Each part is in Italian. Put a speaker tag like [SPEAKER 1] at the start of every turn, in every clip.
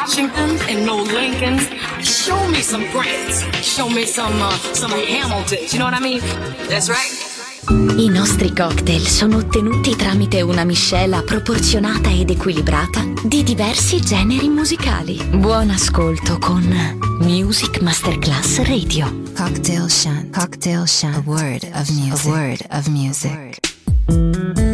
[SPEAKER 1] Washingtons and no Lincolns. Show me some Grants. Show me some uh, some Hamiltons. You know what I mean? That's right.
[SPEAKER 2] I nostri cocktail sono ottenuti tramite una miscela proporzionata ed equilibrata di diversi generi musicali. Buon ascolto con Music Masterclass Radio.
[SPEAKER 3] Cocktail Shant. Cocktail Shant. A word of music. A word of music.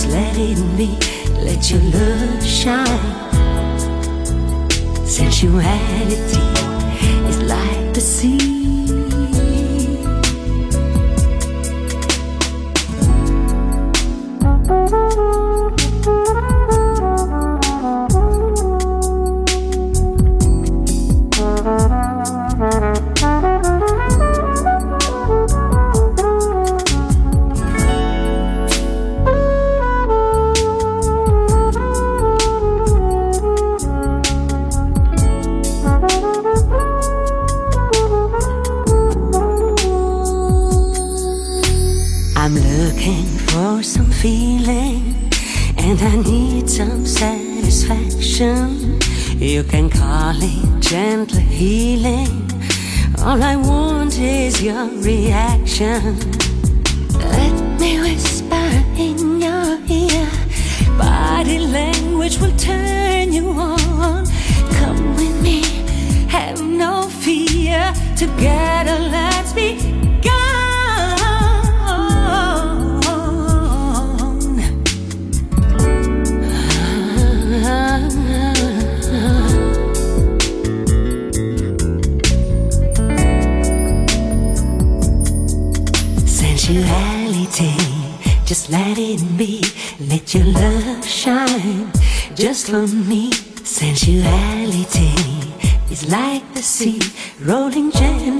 [SPEAKER 4] Just let it be. Let your love shine. Sensuality is like the sea. feeling, and I need some satisfaction. You can call it gentle healing. All I want is your reaction. Let me whisper in your ear. Body language will turn you on. Come with me, have no fear. Together, let's be. Let it be. Let your love shine just for me. Sensuality is like the sea rolling gently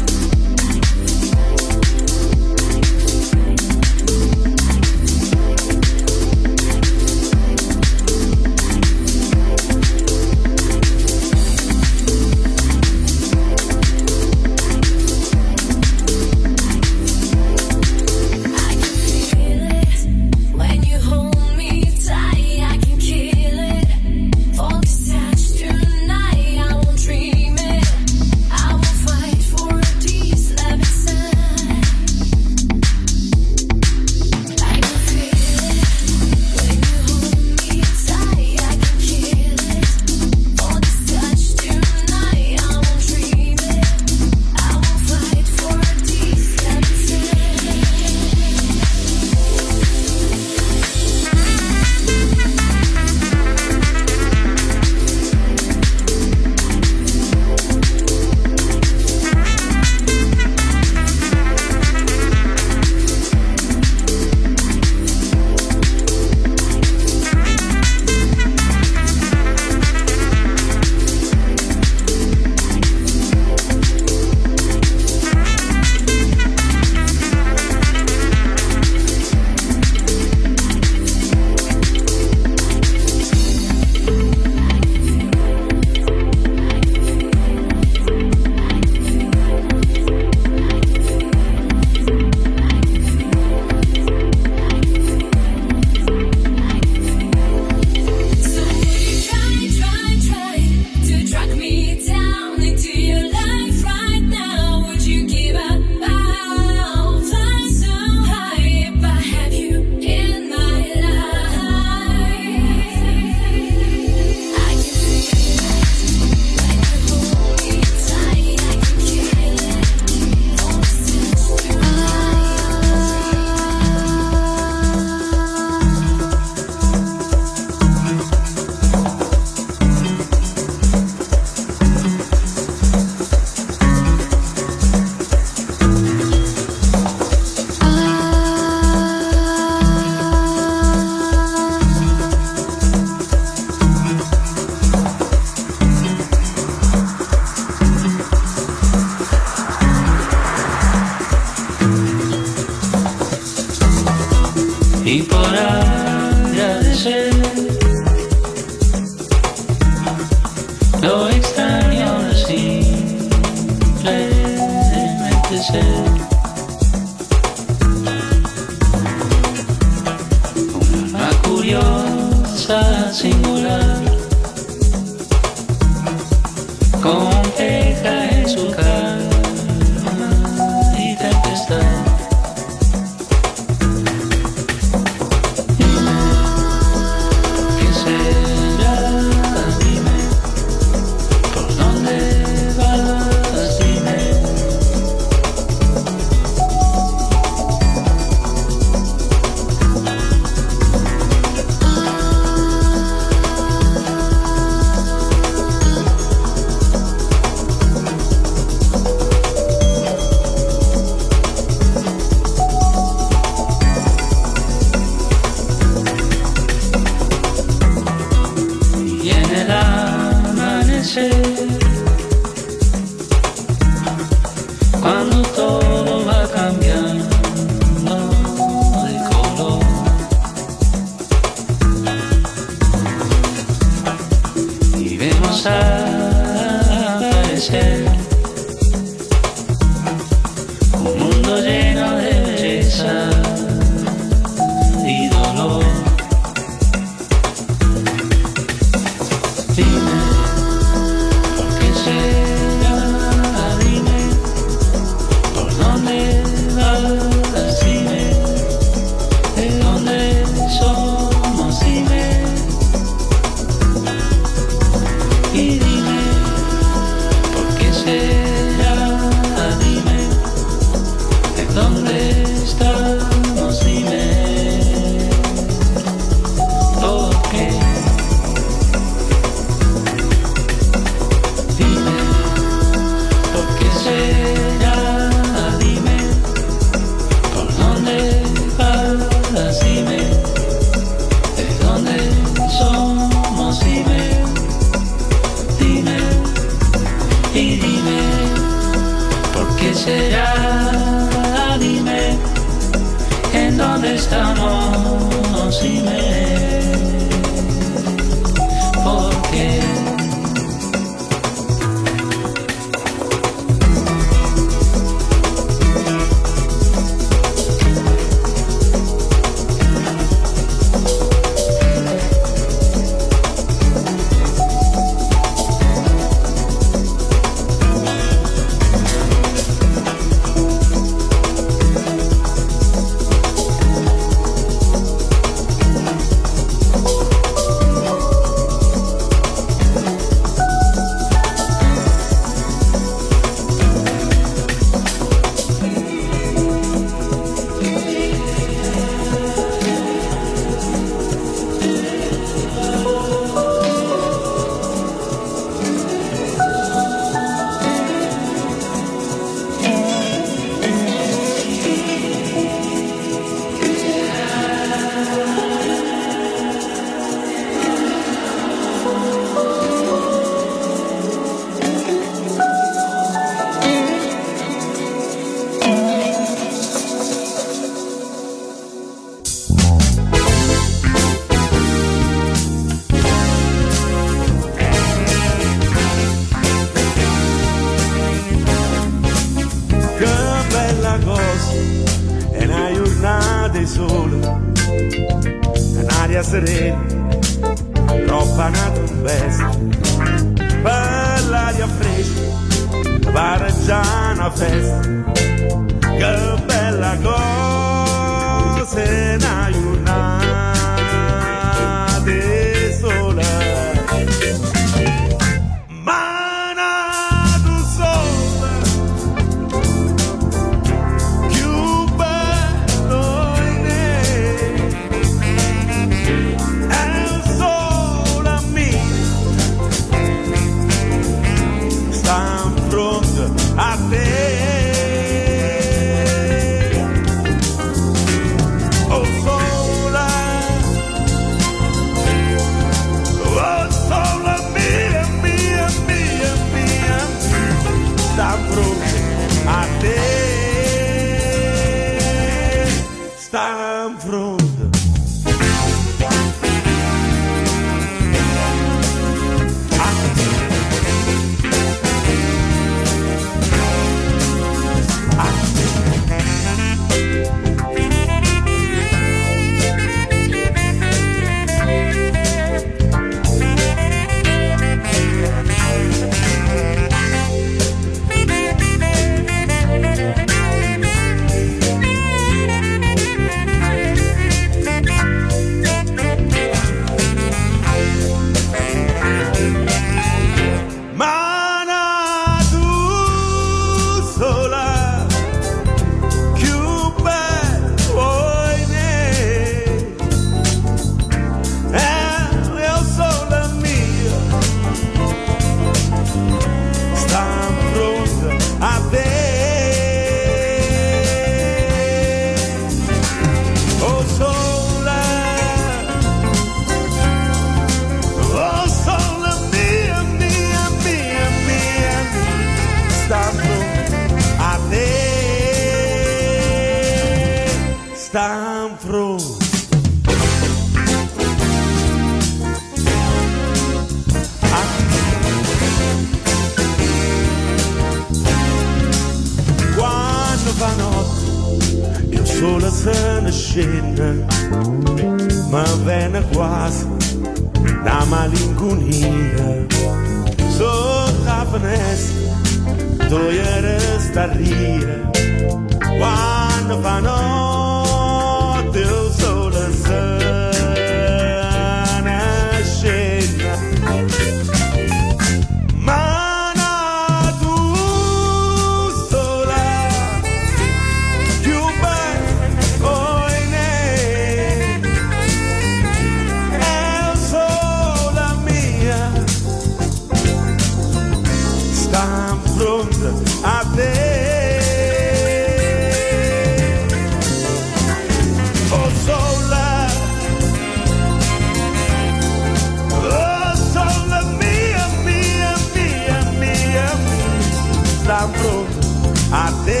[SPEAKER 5] até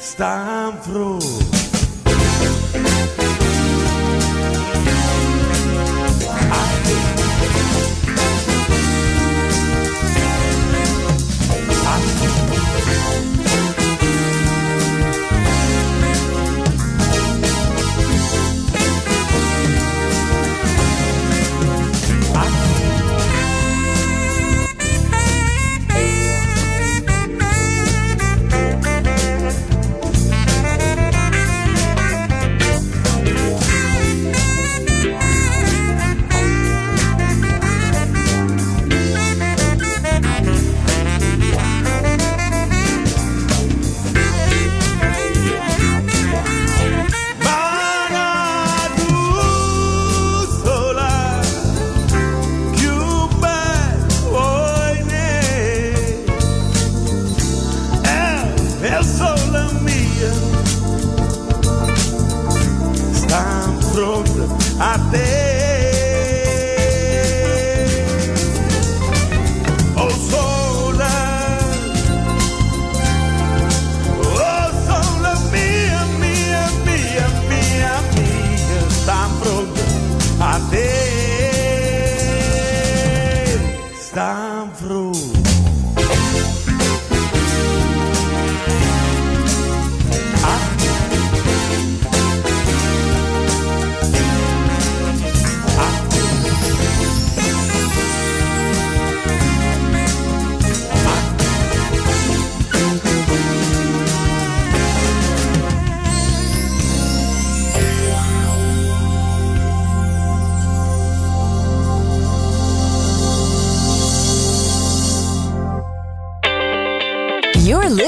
[SPEAKER 6] Stavros.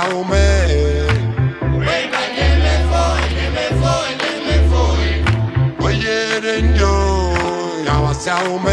[SPEAKER 7] Yahomé. Yahomé.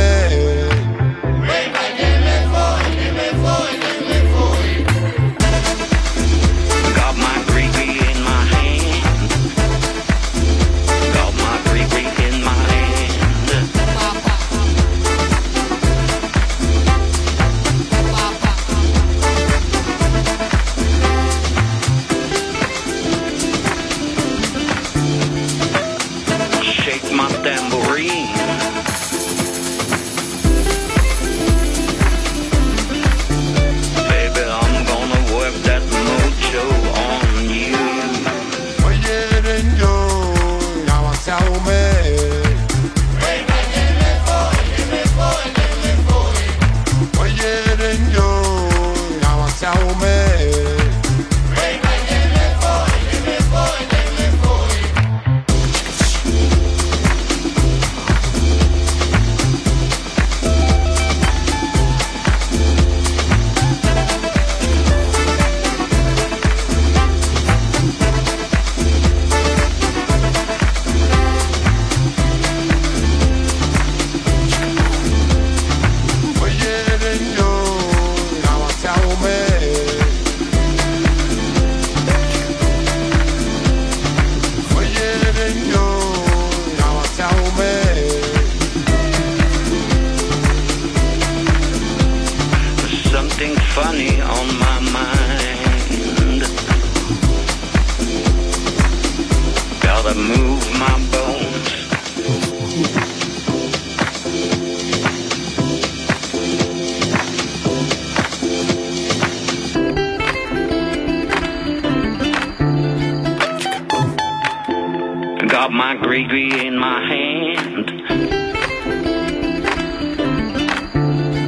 [SPEAKER 7] Got my gree in my hand.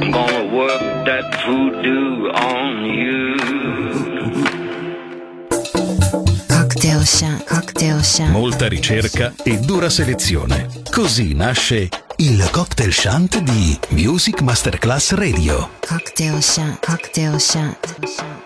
[SPEAKER 7] I'm gonna work that voodoo on you.
[SPEAKER 8] Cocktail Cocktail Shack.
[SPEAKER 9] Molta ricerca e dura selezione. Così nasce il cocktail shant di Music Masterclass Radio.
[SPEAKER 8] Cocktail Shack. Cocktail
[SPEAKER 10] Shack.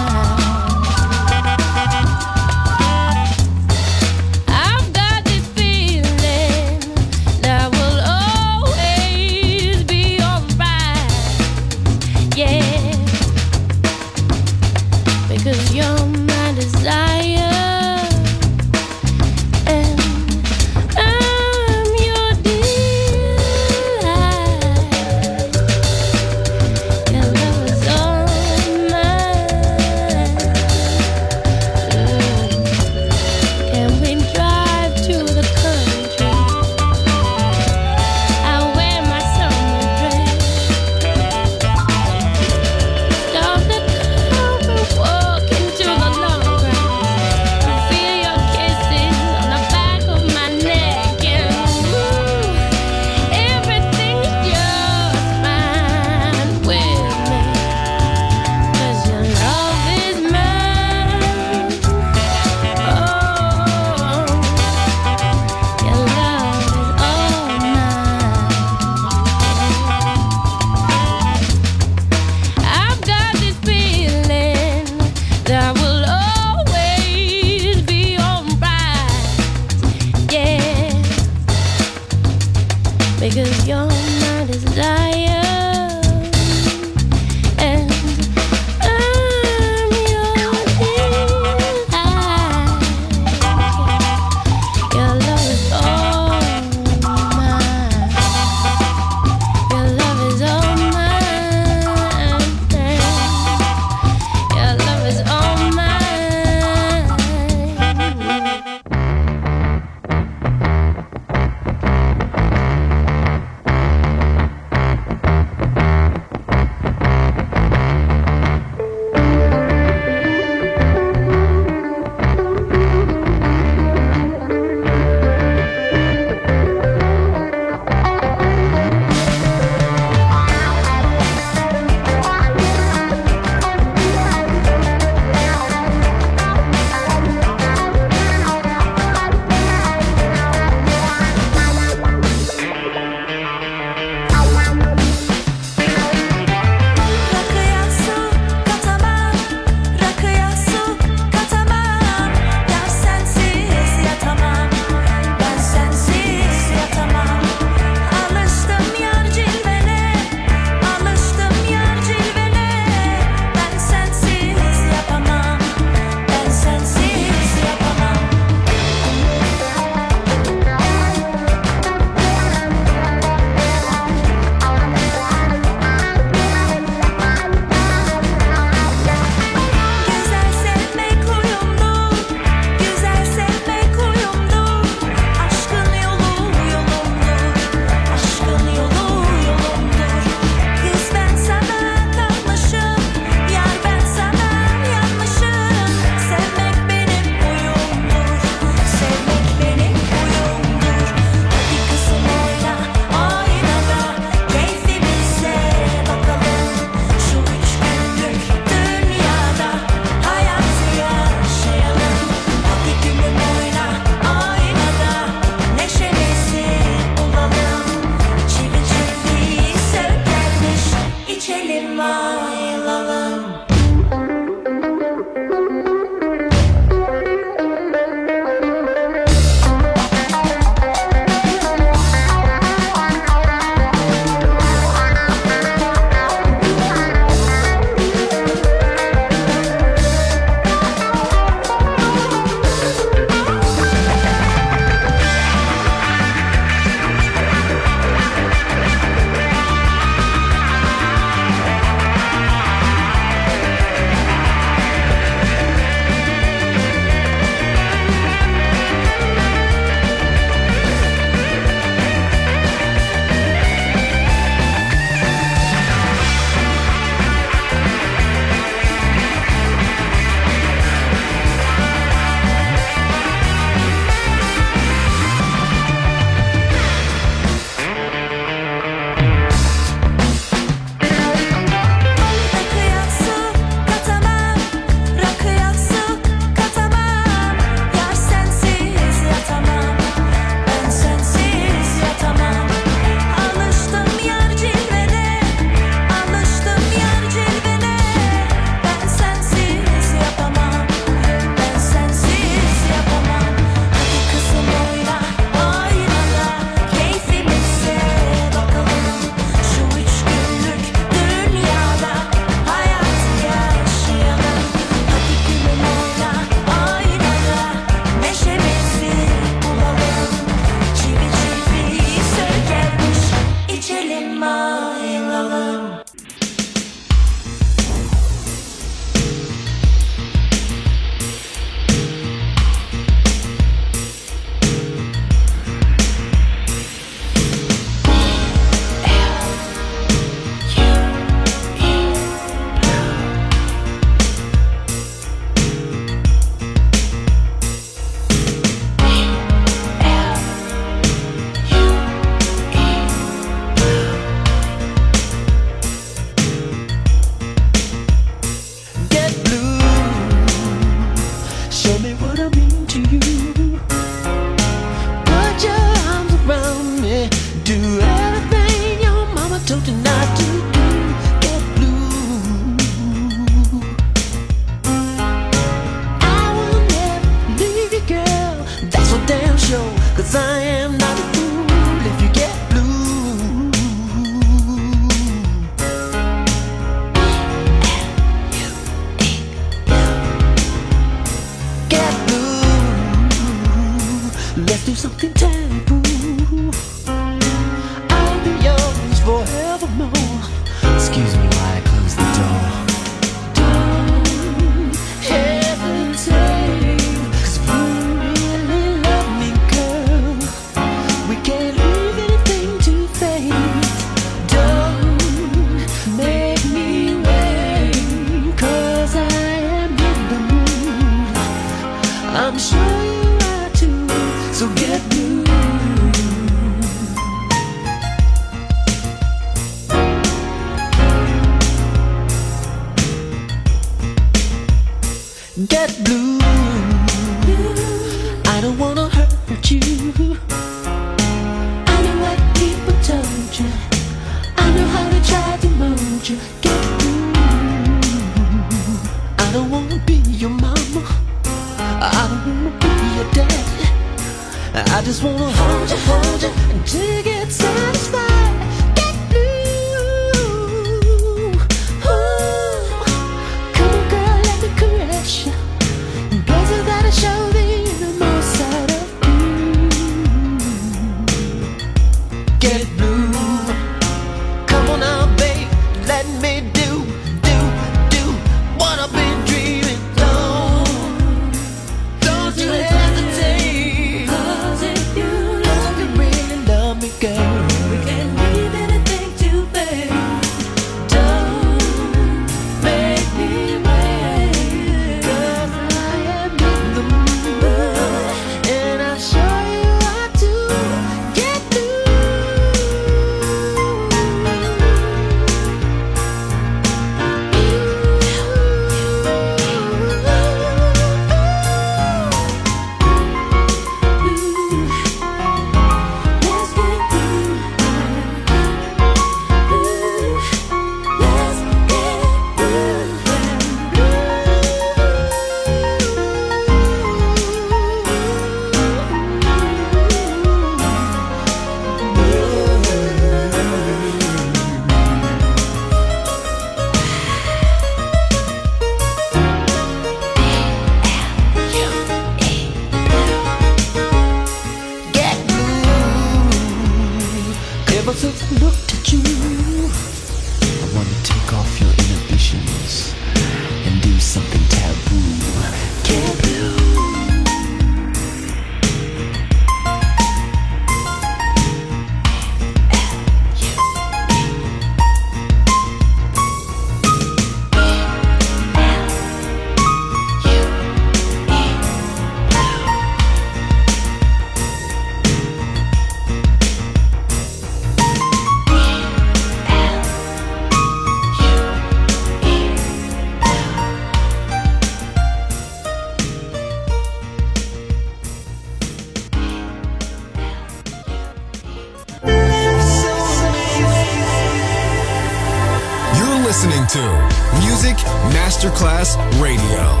[SPEAKER 10] Masterclass Radio.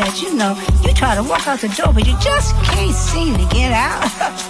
[SPEAKER 11] that, you know, you try to walk out the door, but you just can't seem to get out.